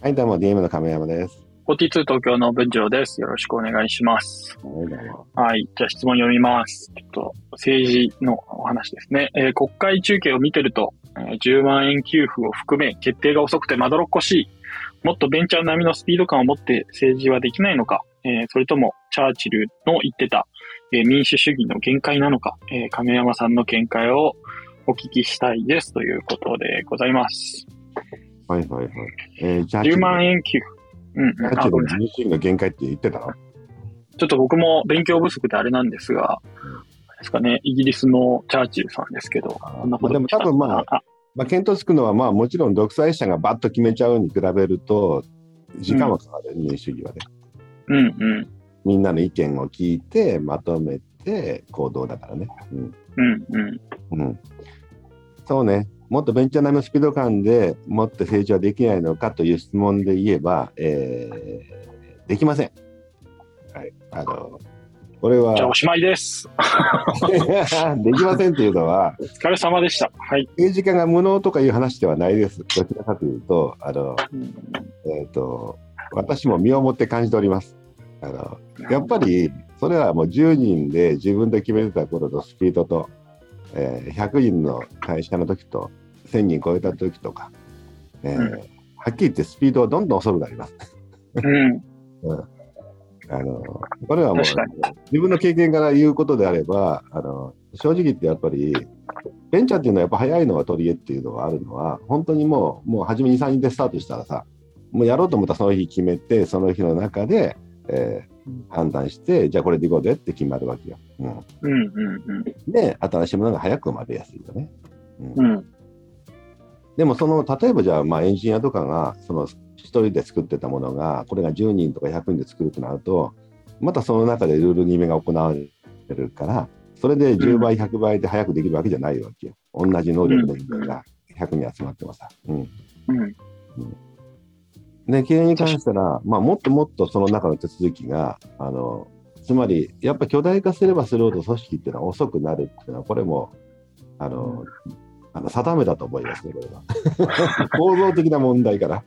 はい、どうも、DM の亀山です。42東京の文城です。よろしくお願いします。はい、どうも。はい。じゃあ質問読みます。ちょっと政治のお話ですね。えー国会中継を見てると、えー10万円給付を含め決定が遅くてまどろっこしい。もっとベンチャー並みのスピード感を持って政治はできないのか、えーそれともチャーチルの言ってた、えー民主主義の限界なのか、えー亀山さんの見解をお聞きしたいですということでございます。はい、はい、はい。えー、じゃあ、10万円給付。うん、うん。あ、あちょっとごめんなさい民主主義の限界って言ってたのちょっと僕も勉強不足であれなんですが、ですかね、イギリスのチャーチルさんですけど、こんなことでも多分まあ、まあ、検討つくのは、まあ、もちろん独裁者がバッと決めちゃうに比べると、時間はかかる、民主主義はね。うんうん、みんなの意見を聞いて、まとめて行動だからね。うん。うんうん。うん。そうね。もっとベンチャー並みのスピード感でもっと政治はできないのかという質問で言えば、えー、できません。はい。あの、これは、じゃあおしまいです。できませんっていうのは、お疲れ様でした。はい。政治家が無能とかいう話ではないです。どちらかというと、あの、うんえっ、と、私も身をもって感じております。あの、やっぱり、それはもう10人で自分で決めてた頃のスピードと、えー100人の会社の時と、1000人超えた時とか、えーうんはっきり言ってスピードはどんどん遅くなります。うん。あのこれはもう自分の経験から言うことであればあの正直言ってやっぱりベンチャーっていうのはやっぱ早いのは取り柄っていうのがあるのは本当にもうもう初めに3人でスタートしたらさもうやろうと思ったらその日決めてその日の中で、えー判断してじゃあこれでいこうぜって決まるわけよ。うん、うんうんで新しいものが早く生まれやすいよね。うんうん。うん。でもその例えばじゃあまあエンジニアとかがその一人で作ってたものがこれが10人とか100人で作るとなるとまたその中でルール決めが行われるからそれで10倍100倍で早くできるわけじゃないわけよ同じ能力の人間が100人集まってもさ。うんうん。で経営に関したら、まあ、もっともっとその中の手続きがあのつまりやっぱ巨大化すればするほど組織っていうのは遅くなるっていうのはこれもあの、あの定めだと思いますねこれは 構造的な問題から。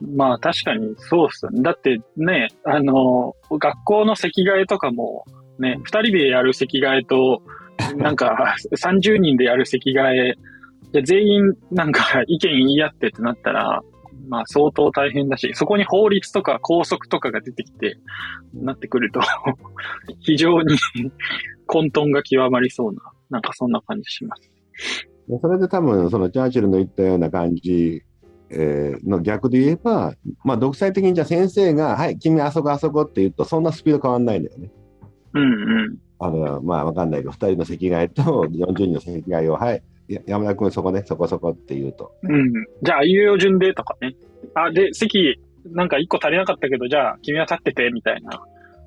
まあ確かにそうっすよね。だってね、あの、学校の席替えとかも、ね、二人でやる席替えと、なんか30人でやる席替え、じゃあ全員なんか意見言い合ってってなったら、まあ相当大変だし、そこに法律とか校則とかが出てきて、なってくると、非常に混沌が極まりそうな、なんかそんな感じします。でそれで多分そのチャーチルの言ったような感じ、えーの逆で言えば、まあ、独裁的にじゃあ先生が、はい、君あそこあそこって言うと、そんなスピード変わんないんだよね。うんうん。あのまあ、わかんないけど、2人の席替えと40人の席替えを、はい、や山田君そこね、そこそこって言うと。うん。じゃあ、あいうえお順でとかね。あ、で、席、なんか一個足りなかったけど、じゃあ、君は立ってて、みたいな。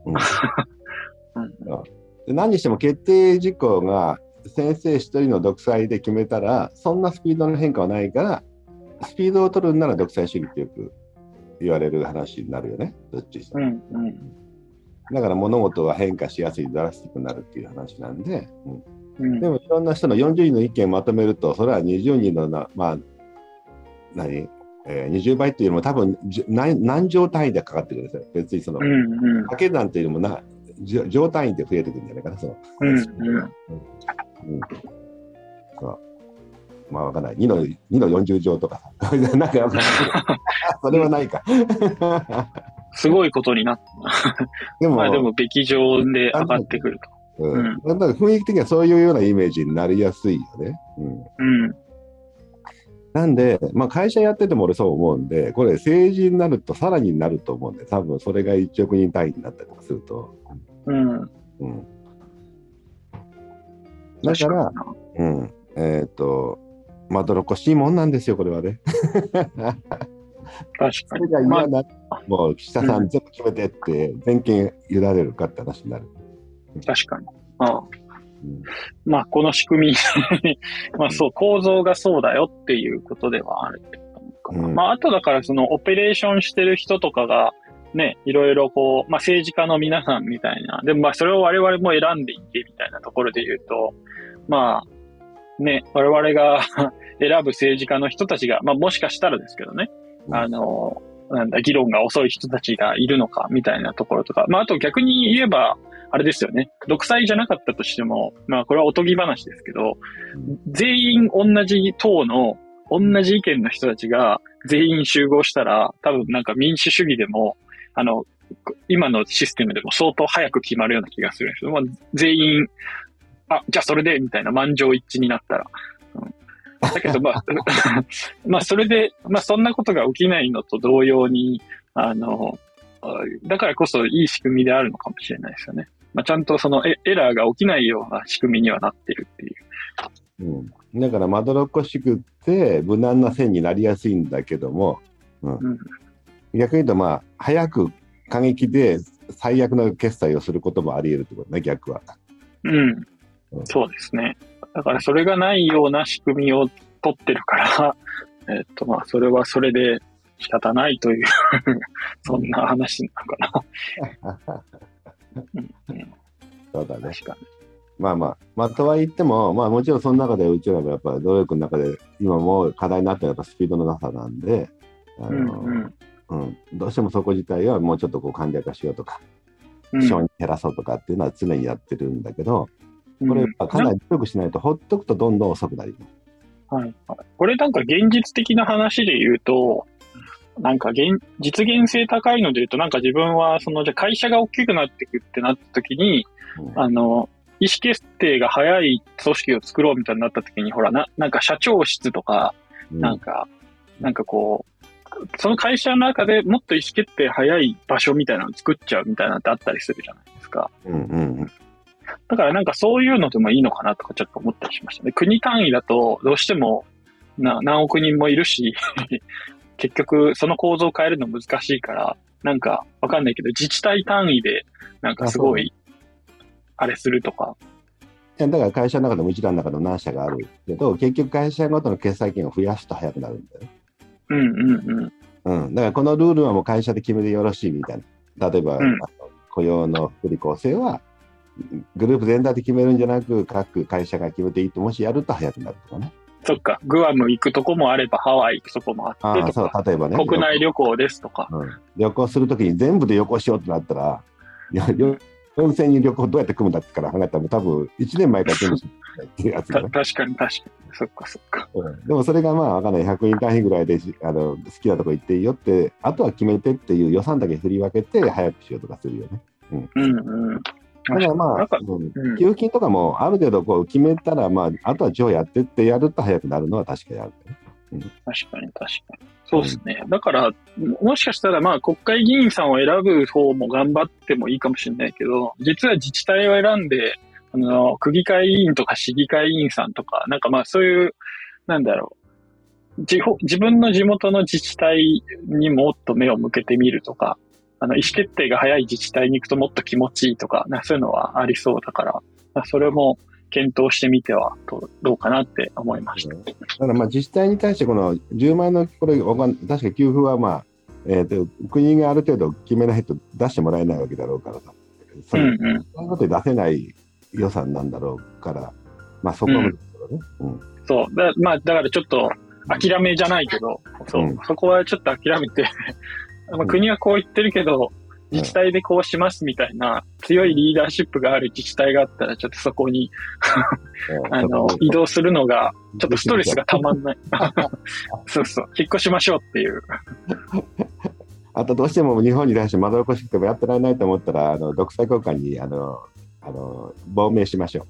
うん うん。で何にしても決定事項が先生一人の独裁で決めたら、そんなスピードの変化はないから、スピードを取るんなら独裁主義ってよく言われる話になるよね、どっちにしてもうん、うん。だから物事は変化しやすい、ドラスティックになるっていう話なんで、うんうんでもいろんな人の40人の意見をまとめると、それは20人のな、まあ、何、えー、20倍っていうよりも多分何何乗単位でかかってくるんですよ。別にその、うん、うん。掛け算っていうよりもな、じょ乗単位で増えてくるんじゃないかな、その。うん、うん。うんそうまあわかんない。2の ,2 の40乗とかさ。なんかわかんないそれはないか。すごいことになって、でも、まあでも、べき上で上がってくると。うんうんなんか雰囲気的にはそういうようなイメージになりやすいよね。うんうん。なんで、まあ、会社やってても俺そう思うんで、これ政治になるとさらになると思うんで、多分それが1億人単位になったりとかすると。うん。うん、だから、うん、えっ、と、まどろっこしいもんなんですよ、これはね。確かに。それがまあ嫌な、もう岸田さうん全部決めてって、全権委ねるかって話になる。確かに。ああうんまあ、この仕組み、まあそう、構造がそうだよっていうことではあるうんまあ、あとだからそのオペレーションしてる人とかが、ね、いろいろこう、まあ政治家の皆さんみたいな、でもまあそれを我々も選んでいてみたいなところで言うと、まあ、ね、我々が 選ぶ政治家の人たちが、まあもしかしたらですけどね、うんあの、なんだ、議論が遅い人たちがいるのか、みたいなところとか。まあ、あと逆に言えば、あれですよね。独裁じゃなかったとしても、まあ、これはおとぎ話ですけど、全員同じ党の、同じ意見の人たちが全員集合したら、多分なんか民主主義でも、あの、今のシステムでも相当早く決まるような気がするんですよ。まあ、全員、あ、じゃあそれで、みたいな満場一致になったら。うんだけど、まあ、まあ、それで、まあ、そんなことが起きないのと同様に、あの、だからこそいい仕組みであるのかもしれないですよね。まあ、ちゃんとそのエエラーが起きないような仕組みにはなってるっていう。うん、だからまどろっこしくって無難な線になりやすいんだけども、うんうん逆に言うとまあ早く過激で最悪の決済をすることもあり得るってことね逆は。うん。そうですね。だからそれがないような仕組みを取ってるから、えっと、まあ、それはそれで仕方ないという そんな話なのかな。うんうんそうだね。確かに。まあまあ、まあ、とは言っても、まあもちろんその中でうちらもやっぱ努力の中で今もう課題になってるのはやっぱスピードのなさなんで、あうんのうんうんどうしてもそこ自体はもうちょっとこう簡略化しようとか、うん少に減らそうとかっていうのは常にやってるんだけど、これやっぱかなり努力しないとほっとくとどんどん遅くなります。はいはい。これなんか現実的な話で言うと、なんか現実現性高いので言うと、なんか自分は、その、じゃあ会社が大きくなっていくってなった時に、うんあの、意思決定が早い組織を作ろうみたいになった時に、ほら、な、なんか社長室とか、うんなんか、なんかこう、その会社の中でもっと意思決定早い場所みたいなのを作っちゃうみたいなのってあったりするじゃないですか。うんうんだからなんかそういうのでもいいのかなとかちょっと思ったりしましたね。国単位だとどうしてもな何億人もいるし、結局その構造を変えるの難しいから、なんかわかんないけど自治体単位でなんかすごい、あれするとか。いやだから会社の中でも一覧の中の何社があるけど、結局会社ごとの決済権を増やすと早くなるんだよね。うんうんうん。うん、だからこのルールはもう会社で決めてよろしいみたいな。例えば、うん雇用の福利厚生はグループ全体で決めるんじゃなく、各会社が決めていいと、もしやると早くなるとかね。そっか、グアム行くとこもあればハワイ行くとこもあってとか、、例えばね。国内旅行ですとか。うん、旅行するときに全部で旅行しようってなったら、いやよ4000人旅行どうやって組むんだってから考えたら、多分1年前から全部しないっていうやつたがね。確かに確かに。そっかそっか。うんでもそれがまあわかんない100人単位ぐらいでしあの好きなとこ行っていいよってあとは決めてっていう予算だけ振り分けて早くしようとかするよね。うんうん。だからまあ給付金とかもある程度こう決めたら、まあ、あとは地方やってってやると早くなるのは確かにある、ね。確かに確かに。そうですね。だから、ももしかしたらまあ国会議員さんを選ぶ方も頑張ってもいいかもしれないけど、実は自治体を選んで、あの、区議会議員とか市議会議員さんとか、なんかまあそういう、なんだろう。地方自分の地元の自治体にもっと目を向けてみるとか、あの、意思決定が早い自治体に行くともっと気持ちいいとか、なそういうのはありそうだから、まあそれも検討してみてはどうかなって思いました。だからまあ自治体に対してこの10万円のこれ確か給付はまあ、えー、と国がある程度決めないと出してもらえないわけだろうからさ。そうんれうん。そういうことで出せない予算なんだろうから、まあそこはそう。だまあ、だからちょっと、諦めじゃないけど、そう、うんそこはちょっと諦めて、まあ、国はこう言ってるけど、うん自治体でこうしますみたいな強いリーダーシップがある自治体があったら、ちょっとそこに、あの、移動するのが、ちょっとストレスがたまんない。そうそう。引っ越しましょうっていう。あとどうしても日本に対してまどろっこしくてもやってられないと思ったら、あの独裁国家にあのあの亡命しましょ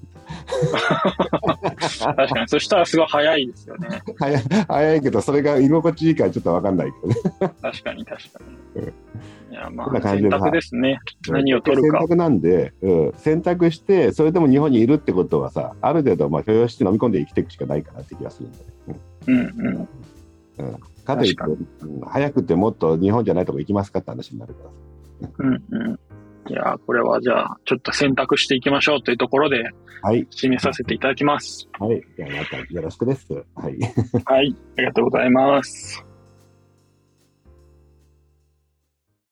確かに。そしたらすごい早いですよね。う。早い早いけど、それが居心地いいかちょっとわかんないけどね。確かに確かに。いや、まあ、選択ですね。何を取るか。選択なんで、うん、選択して、それでも日本にいるってことはさ、ある程度まあ許容して飲み込んで生きていくしかないかなって気がするんだよね。うんうん。うんかといって、確うん早くてもっと日本じゃないとこ行きますかって話になるからさ。うんうん。いや、これはじゃあ、ちょっと選択していきましょうというところで、はい。締めさせていただきます。はい。じゃあまたよろしくです。はい。はい、ありがとうございます。